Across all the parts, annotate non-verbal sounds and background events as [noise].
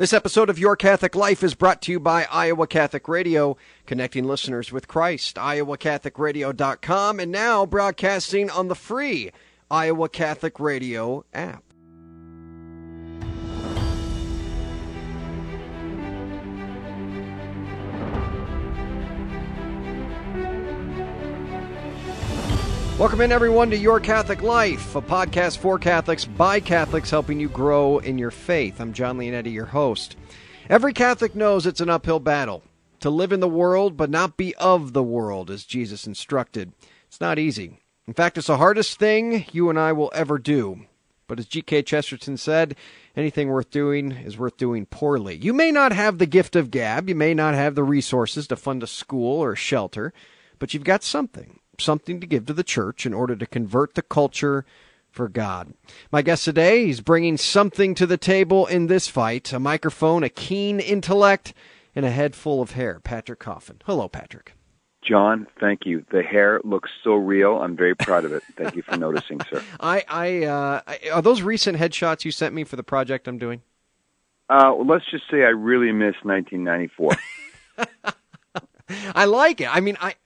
This episode of Your Catholic Life is brought to you by Iowa Catholic Radio, connecting listeners with Christ. IowaCatholicRadio.com, and now broadcasting on the free Iowa Catholic Radio app. Welcome in, everyone, to Your Catholic Life, a podcast for Catholics by Catholics, helping you grow in your faith. I'm Jon Leonetti, your host. Every Catholic knows it's an uphill battle to live in the world, but not be of the world, as Jesus instructed. It's not easy. In fact, it's the hardest thing you and I will ever do. But as G.K. Chesterton said, anything worth doing is worth doing poorly. You may not have the gift of gab, you may not have the resources to fund a school or a shelter, but you've got something something to give to the church in order to convert the culture for God. My guest today, he's bringing something to the table in this fight a microphone, a keen intellect, and a head full of hair. Patrick Coffin. Hello, Patrick. Jon, thank you. The hair looks so real. I'm very proud of it. Thank you for [laughs] noticing, sir. I, I, uh, are those recent headshots you sent me for the project I'm doing? Uh, well, let's just say I really miss 1994. [laughs] I like it. I mean, I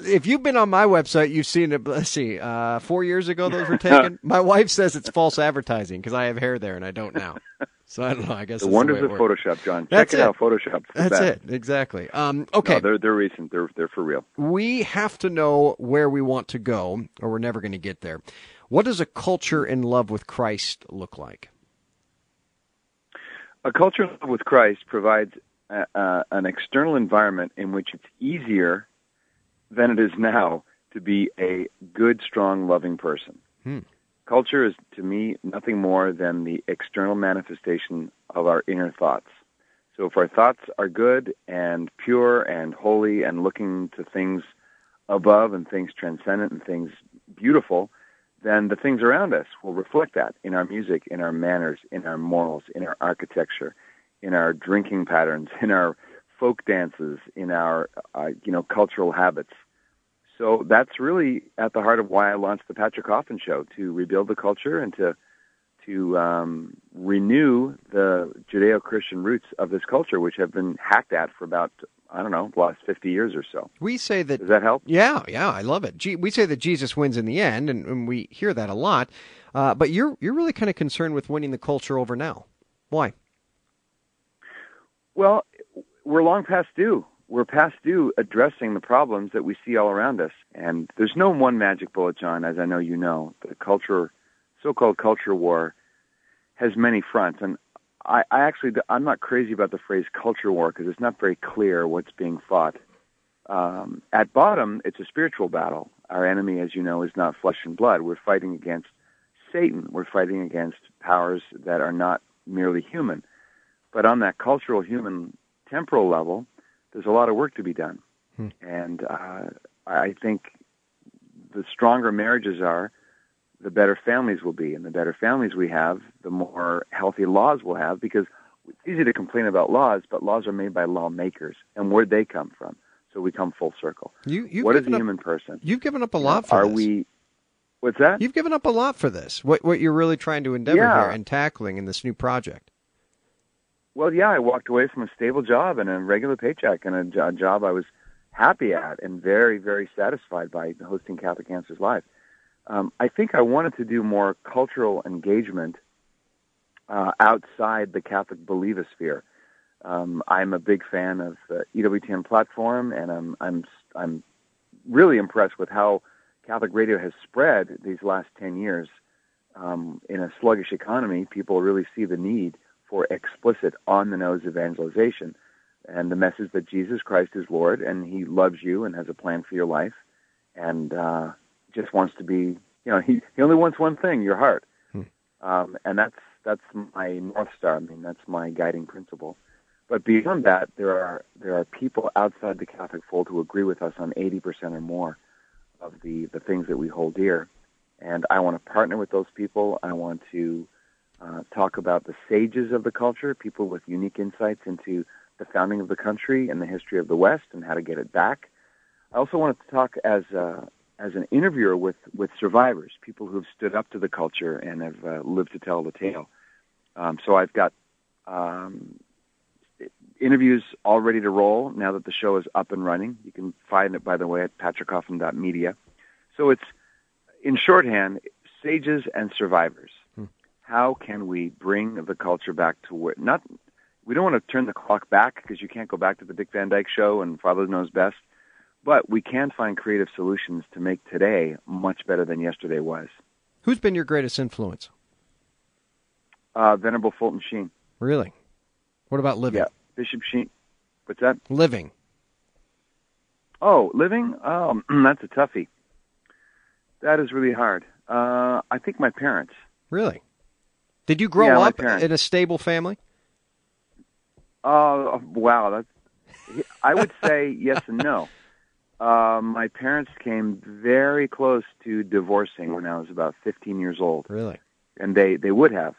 if you've been on my website, you've seen it. Let's see, uh, four years ago those were [laughs] taken. my wife says it's false advertising because I have hair there and I don't now. [laughs] So I don't know. I guess the wonders the of Photoshop, Jon. That's Check it. it out. Photoshop. That's it. Exactly. Um, okay. No, they're they're recent. They're they're for real. We have to know where we want to go, or we're never going to get there. What does a culture in love with Christ look like? A culture in love with Christ provides uh, uh, an external environment in which it's easier than it is now to be a good, strong, loving person. Hmm. Culture is, to me, nothing more than the external manifestation of our inner thoughts. So if our thoughts are good and pure and holy and looking to things above and things transcendent and things beautiful, then the things around us will reflect that in our music, in our manners, in our morals, in our architecture, in our drinking patterns, [laughs] in our folk dances, in our uh, you know cultural habits. So that's really at the heart of why I launched the Patrick Coffin Show to rebuild the culture and to to um, renew the Judeo-Christian roots of this culture, which have been hacked at for about I don't know the last fifty years or so. We say that. Does that help? Yeah, yeah, I love it. We say that Jesus wins in the end, and, and we hear that a lot. Uh, but you're you're really kind of concerned with winning the culture over now. Why? Well, we're long past due. We're past due addressing the problems that we see all around us. And there's no one magic bullet, Jon, as I know you know. The culture, so-called culture war, has many fronts. And I, I actually, I'm not crazy about the phrase culture war because it's not very clear what's being fought. Um, at bottom, it's a spiritual battle. Our enemy, as you know, is not flesh and blood. We're fighting against Satan. We're fighting against powers that are not merely human. But on that cultural, human, temporal level, there's a lot of work to be done. Hmm. And uh, I think the stronger marriages are, the better families will be. And the better families we have, the more healthy laws we'll have because it's easy to complain about laws, but laws are made by lawmakers. And where'd they come from? So we come full circle. You, you've What is up, human person? You've given up a lot for are this. we? What's that? You've given up a lot for this. What what you're really trying to endeavor Yeah. here and tackling in this new project. Well, yeah, I walked away from a stable job and a regular paycheck and a, a job I was happy at and very, very satisfied by hosting Catholic Answers Live. Um, I think I wanted to do more cultural engagement uh, outside the Catholic believosphere. Um, I'm a big fan of the EWTN platform, and I'm I'm I'm really impressed with how Catholic radio has spread these last ten years. Um, in a sluggish economy, people really see the need for explicit, on the nose evangelization and the message that Jesus Christ is Lord and He loves you and has a plan for your life and uh, just wants to be, you know, He, he only wants one thing, your heart. Hmm. Um, and that's, that's my North Star. I mean, that's my guiding principle. But beyond that, there are, there are people outside the Catholic fold who agree with us on 80% or more of the, the things that we hold dear. And I want to partner with those people. I want to uh, talk about the sages of the culture, people with unique insights into the founding of the country and the history of the West and how to get it back. I also wanted to talk as uh, as an interviewer with with survivors, people who have stood up to the culture and have uh, lived to tell the tale. Um, so I've got um, interviews all ready to roll now that the show is up and running. You can find it, by the way, at patrickcoffin.media. So it's, in shorthand, sages and survivors. How can we bring the culture back to where, not, we don't want to turn the clock back because you can't go back to the Dick Van Dyke show and Father Knows Best, but we can find creative solutions to make today much better than yesterday was. Who's been your greatest influence? Uh, Venerable Fulton Sheen. Really? What about living? Yeah, Bishop Sheen. What's that? Living. Oh, living? Oh, [clears throat] that's a toughie. That is really hard. Uh, I think my parents. Really? Did you grow yeah, up in a stable family? Oh, uh, wow. That's, I would say yes and no. Uh, my parents came very close to divorcing when I was about 15 years old. Really? And they, they would have.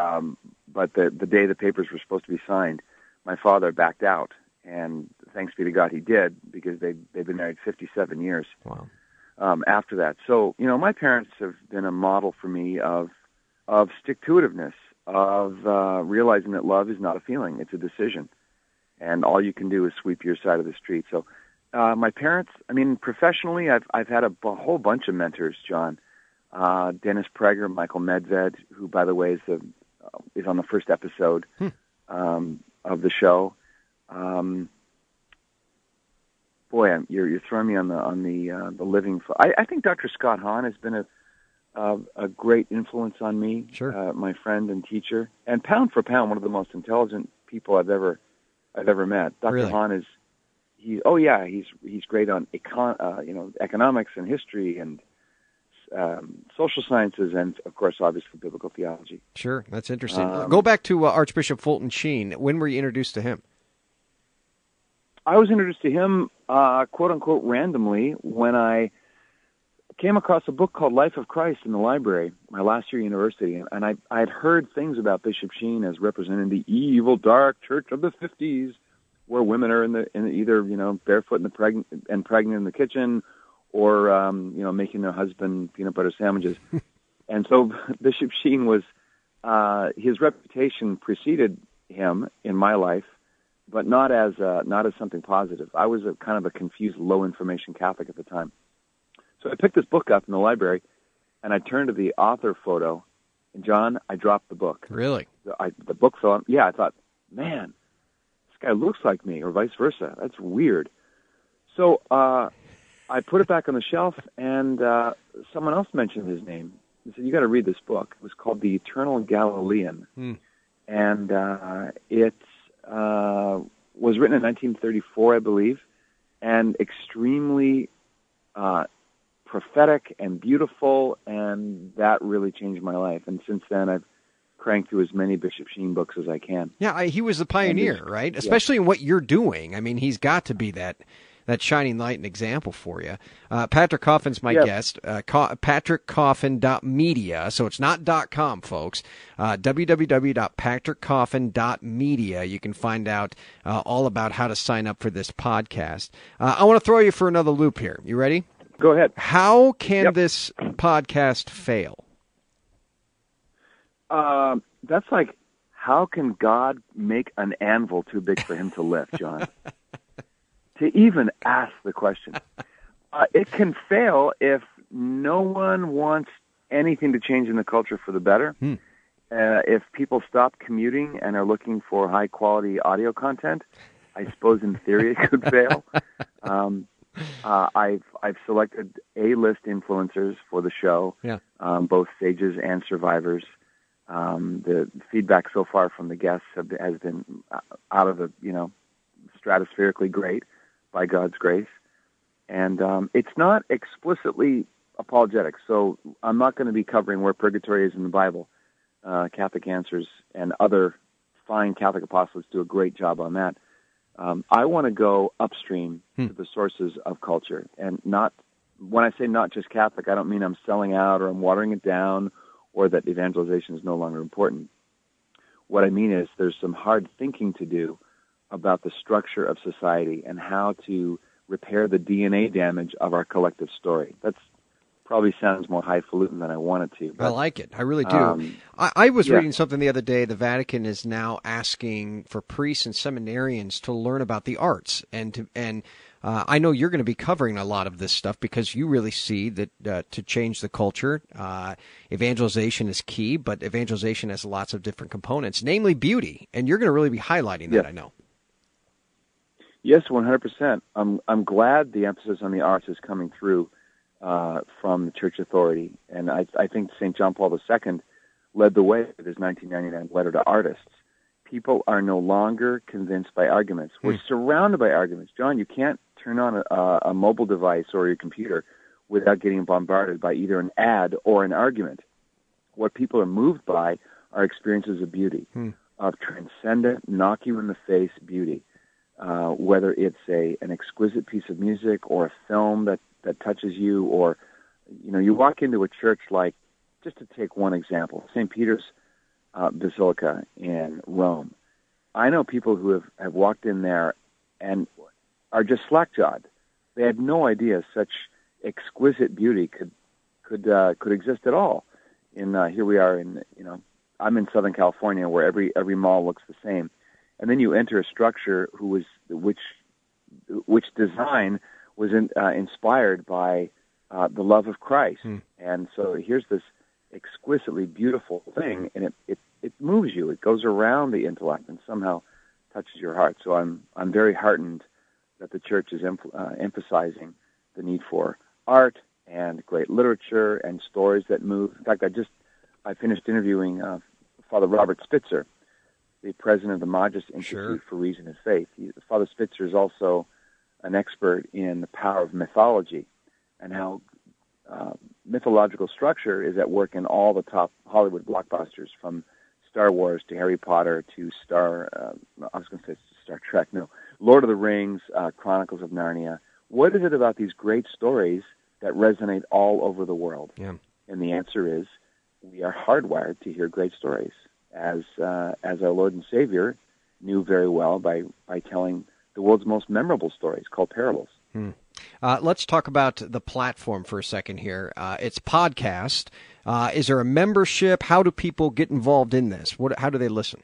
Um, but the, the day the papers were supposed to be signed, my father backed out. And thanks be to God he did because they, they've been married 57 years. Wow. Um, after that. So, you know, my parents have been a model for me of, of stick-to-itiveness, of uh, realizing that love is not a feeling, it's a decision. And all you can do is sweep your side of the street. So uh, my parents, I mean, professionally, I've I've had a, a whole bunch of mentors, Jon. Uh, Dennis Prager, Michael Medved, who, by the way, is the uh, is on the first episode hmm. um, of the show. Um, boy, I'm, you're you're throwing me on the on the uh, the living. Fo- I, I think Dr. Scott Hahn has been a uh, a great influence on me. Sure, uh, my friend and teacher, and pound for pound, one of the most intelligent people I've ever I've ever met. Dr. Really? Hahn is he oh yeah he's he's great on econ uh, you know economics and history and um, social sciences and of course obviously biblical theology. Sure, that's interesting. Um, Go back to uh, Archbishop Fulton Sheen. When were you introduced to him? I was introduced to him uh, quote unquote randomly when I came across a book called Life of Christ in the library my last year at university, and I I had heard things about Bishop Sheen as representing the evil dark church of the fifties where women are in the in either you know barefoot in the pregnant and pregnant in the kitchen, or um, you know making their husband peanut butter sandwiches. [laughs] and so [laughs] Bishop Sheen was uh, his reputation preceded him in my life, but not as uh, not as something positive. I was a kind of a confused, low information Catholic at the time. So I picked this book up in the library, and I turned to the author photo, and Jon, I dropped the book. Really? The, I, the book fell. On, yeah, I thought, man, this guy looks like me, or vice versa. That's weird. So uh, I put it back on the shelf, and uh, someone else mentioned his name. He said, "You got to read this book." It was called The Eternal Galilean, hmm. and uh, it uh, was written in 1934, I believe, and extremely uh, prophetic and beautiful, and that really changed my life. And since then, I've cranked through as many Bishop Sheen books as I can. Yeah, I, he was the pioneer, right? Especially in what you're doing. I mean, he's got to be that that shining light and example for you. Uh, Patrick Coffin's my guest. Uh, Co- PatrickCoffin.media. So it's not .com, folks. Uh, www.patrickcoffin.media. You can find out uh, all about how to sign up for this podcast. Uh, I want to throw you for another loop here. You ready? Go ahead. How can yep. this podcast fail? Um, that's like, how can God make an anvil too big for him to lift, Jon? [laughs] to even ask the question. Uh, it can fail if no one wants anything to change in the culture for the better. Hmm. Uh, if people stop commuting and are looking for high quality audio content, I suppose in theory it could fail. [laughs] Um, uh, I've I've selected A list influencers for the show, yeah. um, both sages and survivors. Um, the feedback so far from the guests have, has been uh, out of the you know stratospherically great by God's grace, and um, it's not explicitly apologetic. So I'm not going to be covering where purgatory is in the Bible. Uh, Catholic Answers and other fine Catholic apostles do a great job on that. Um, I want to go upstream hmm. to the sources of culture, and not when I say not just Catholic, I don't mean I'm selling out or I'm watering it down or that evangelization is no longer important. What I mean is there's some hard thinking to do about the structure of society and how to repair the DNA damage of our collective story. That's probably sounds more highfalutin than I wanted to. But, I like it. I really do. Um, I, I, was yeah. reading something the other day. The Vatican is now asking for priests and seminarians to learn about the arts and to and. Uh, I know you're going to be covering a lot of this stuff because you really see that uh, to change the culture, uh, evangelization is key, but evangelization has lots of different components, namely beauty, and you're going to really be highlighting that. I know. Yes, 100%. I'm I'm glad the emphasis on the arts is coming through uh, from the church authority. And I, I think St. John Paul II led the way with his 1999 letter to artists. People are no longer convinced by arguments. We're hmm. surrounded by arguments. Jon, you can't turn on a, a mobile device or your computer without getting bombarded by either an ad or an argument. What people are moved by are experiences of beauty, hmm. of transcendent, knock you in the face beauty. Uh, whether it's a an exquisite piece of music or a film that that touches you, or you know, you walk into a church like, just to take one example, St. Peter's uh, Basilica in Rome. I know people who have, have walked in there and are just slack-jawed. They had no idea such exquisite beauty could could uh, could exist at all. In uh, here we are in you know I'm in Southern California where every every mall looks the same, and then you enter a structure who was which which design was in, uh, inspired by uh, the love of Christ. Mm. And so here's this exquisitely beautiful thing, and it, it, it moves you. It goes around the intellect and somehow touches your heart. So I'm, I'm very heartened that the church is em- uh, emphasizing the need for art and great literature and stories that move. In fact, I just I finished interviewing uh, Father Robert Spitzer, the president of the Magis Institute sure. for Reason and Faith. He, Father Spitzer is also an expert in the power of mythology and how uh, mythological structure is at work in all the top Hollywood blockbusters, from Star Wars to Harry Potter to Star. Uh, I was going to say Star Trek. No, Lord of the Rings, uh, Chronicles of Narnia. What is it about these great stories that resonate all over the world? Yeah. And the answer is we are hardwired to hear great stories, as uh, as our Lord and Savior knew very well by by telling the world's most memorable stories called parables. Hmm. Uh, let's talk about the platform for a second here. Uh, it's podcast. Uh, is there a membership? How do people get involved in this? What, how do they listen?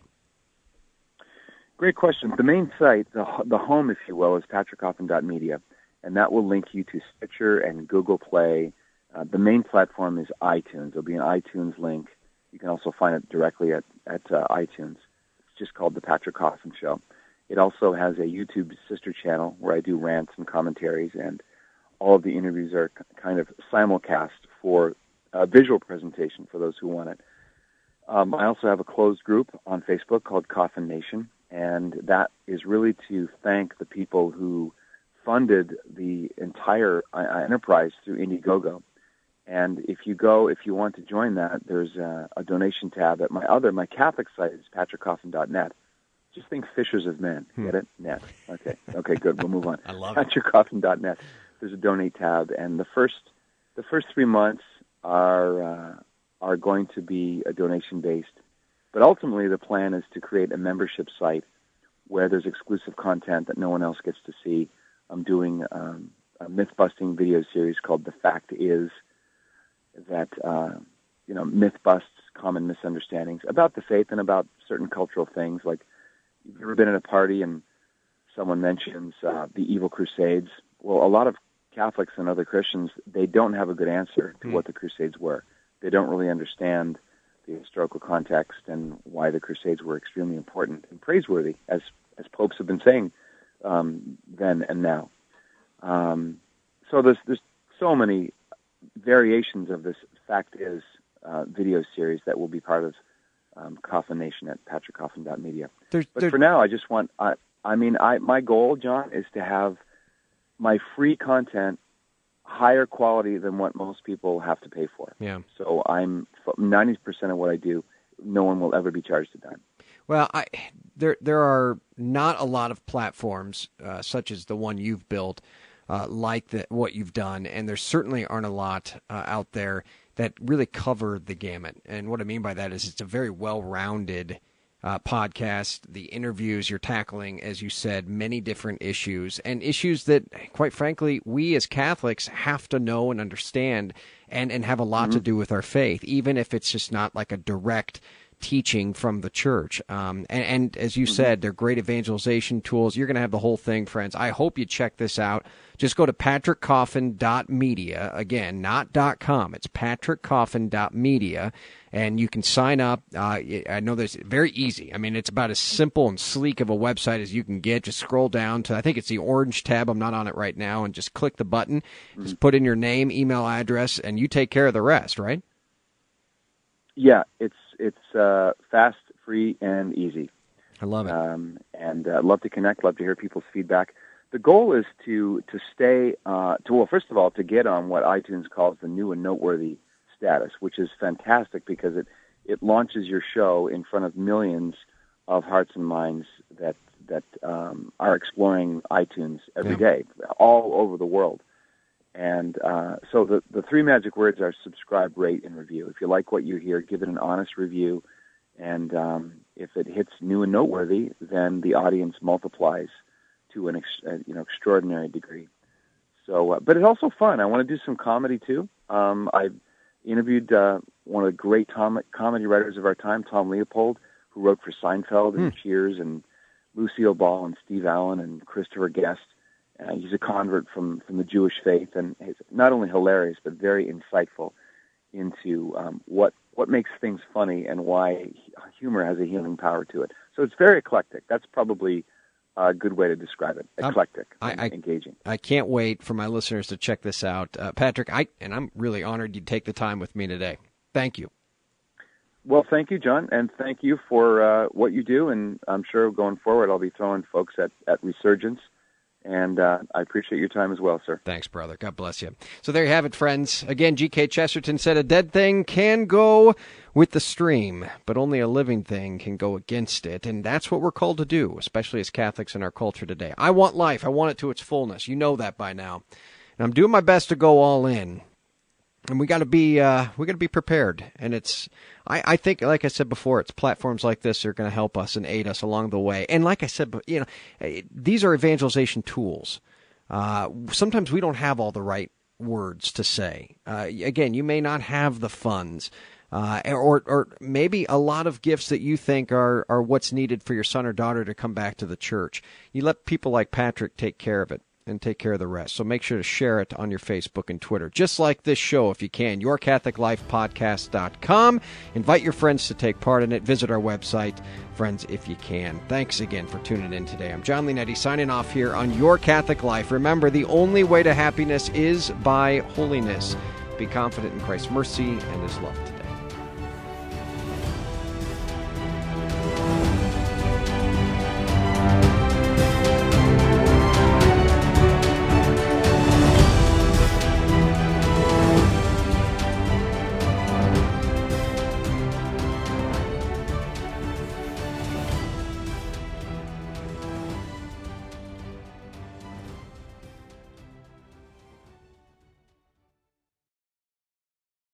Great question. The main site, the, the home, if you will, is patrickcoffin.media, and that will link you to Stitcher and Google Play. Uh, the main platform is iTunes. There'll be an iTunes link. You can also find it directly at, at uh, iTunes. It's just called The Patrick Coffin Show. It also has a YouTube sister channel where I do rants and commentaries, and all of the interviews are kind of simulcast for a visual presentation for those who want it. Um, I also have a closed group on Facebook called Coffin Nation, and that is really to thank the people who funded the entire uh, enterprise through Indiegogo. And if you go, if you want to join that, there's a, a donation tab at my other, my Catholic site is patrickcoffin.net just think fishers of men. Hmm. Get it? Net. Okay. Okay. Good. We'll move on. [laughs] I love At it. PatrickCoffin.net. There's a donate tab, and the first the first three months are uh, are going to be a donation based, but ultimately the plan is to create a membership site where there's exclusive content that no one else gets to see. I'm doing um, a myth busting video series called "The Fact Is," that uh, you know myth busts common misunderstandings about the faith and about certain cultural things like you've ever been at a party and someone mentions uh, the evil crusades? Well a lot of catholics and other christians they don't have a good answer to mm. what the crusades were. They don't really understand the historical context and why the crusades were extremely important and praiseworthy as as popes have been saying um, then and now. Um, so there's there's so many variations of this. Fact is uh, video series that will be part of um, Coffin Nation at patrickcoffin.media. There's, but for now, I just want, I, I mean, I, my goal, Jon, is to have my free content higher quality than what most people have to pay for. Yeah. So I'm 90% of what I do, no one will ever be charged a dime. Well, I, there there are not a lot of platforms uh, such as the one you've built, uh, like the, what you've done, and there certainly aren't a lot uh, out there that really cover the gamut. And what I mean by that is it's a very well rounded uh, podcast, the interviews you're tackling, as you said, many different issues and issues that, quite frankly, we as Catholics have to know and understand and, and have a lot mm-hmm. to do with our faith, even if it's just not like a direct teaching from the church. Um, and, and, as you mm-hmm. said, they're great evangelization tools. You're going to have the whole thing, friends. I hope you check this out. Just go to patrickcoffin.media. Again, not .com. It's patrickcoffin.media. And you can sign up. Uh, I know this very easy. I mean, it's about as simple and sleek of a website as you can get. Just scroll down to, I think it's the orange tab. I'm not on it right now. And just click the button. Mm-hmm. Just put in your name, email address, and you take care of the rest, right? Yeah, it's it's uh, fast, free, and easy. I love it. Um, and uh, love to connect. Love to hear people's feedback. The goal is to to stay uh, to well, first of all, to get on what iTunes calls the new and noteworthy status, which is fantastic because it it launches your show in front of millions of hearts and minds that that um, are exploring iTunes every yeah. day, all over the world. And uh, so the, the three magic words are subscribe, rate, and review. If you like what you hear, give it an honest review. And um, if it hits new and noteworthy, then the audience multiplies to an ex- uh, you know extraordinary degree. So, uh, but it's also fun. I want to do some comedy too. Um, I've interviewed uh, one of the great tom- comedy writers of our time, Tom Leopold, who wrote for Seinfeld and hmm. Cheers and Lucille Ball and Steve Allen and Christopher Guest. Uh, he's a convert from from the Jewish faith, and he's not only hilarious but very insightful into um, what what makes things funny and why humor has a healing power to it. So it's very eclectic. That's probably a good way to describe it. Eclectic, I, I, engaging. I can't wait for my listeners to check this out, uh, Patrick. I and I'm really honored you take the time with me today. Thank you. Well, thank you, Jon, and thank you for uh, what you do. And I'm sure going forward, I'll be throwing folks at, at Resurgence and uh, I appreciate your time as well, sir. Thanks, brother. God bless you. So there you have it, friends. Again, G.K. Chesterton said a dead thing can go with the stream, but only a living thing can go against it. And that's what we're called to do, especially as Catholics in our culture today. I want life. I want it to its fullness. You know that by now. And I'm doing my best to go all in. And we got to be uh, we got to be prepared. And it's I, I think, like I said before, it's platforms like this are going to help us and aid us along the way. And like I said, you know, eh, these are evangelization tools. Uh, sometimes we don't have all the right words to say. Uh, again, you may not have the funds. Uh, or, or maybe a lot of gifts that you think are, are what's needed for your son or daughter to come back to the church. You let people like Patrick take care of it and take care of the rest. So make sure to share it on your Facebook and Twitter, just like this show if you can. YourCatholicLifePodcast.com. Invite your friends to take part in it. Visit our website, friends, if you can. Thanks again for tuning in today. I'm Jon Leonetti signing off here on Your Catholic Life. Remember, the only way to happiness is by holiness. Be confident in Christ's mercy and His love.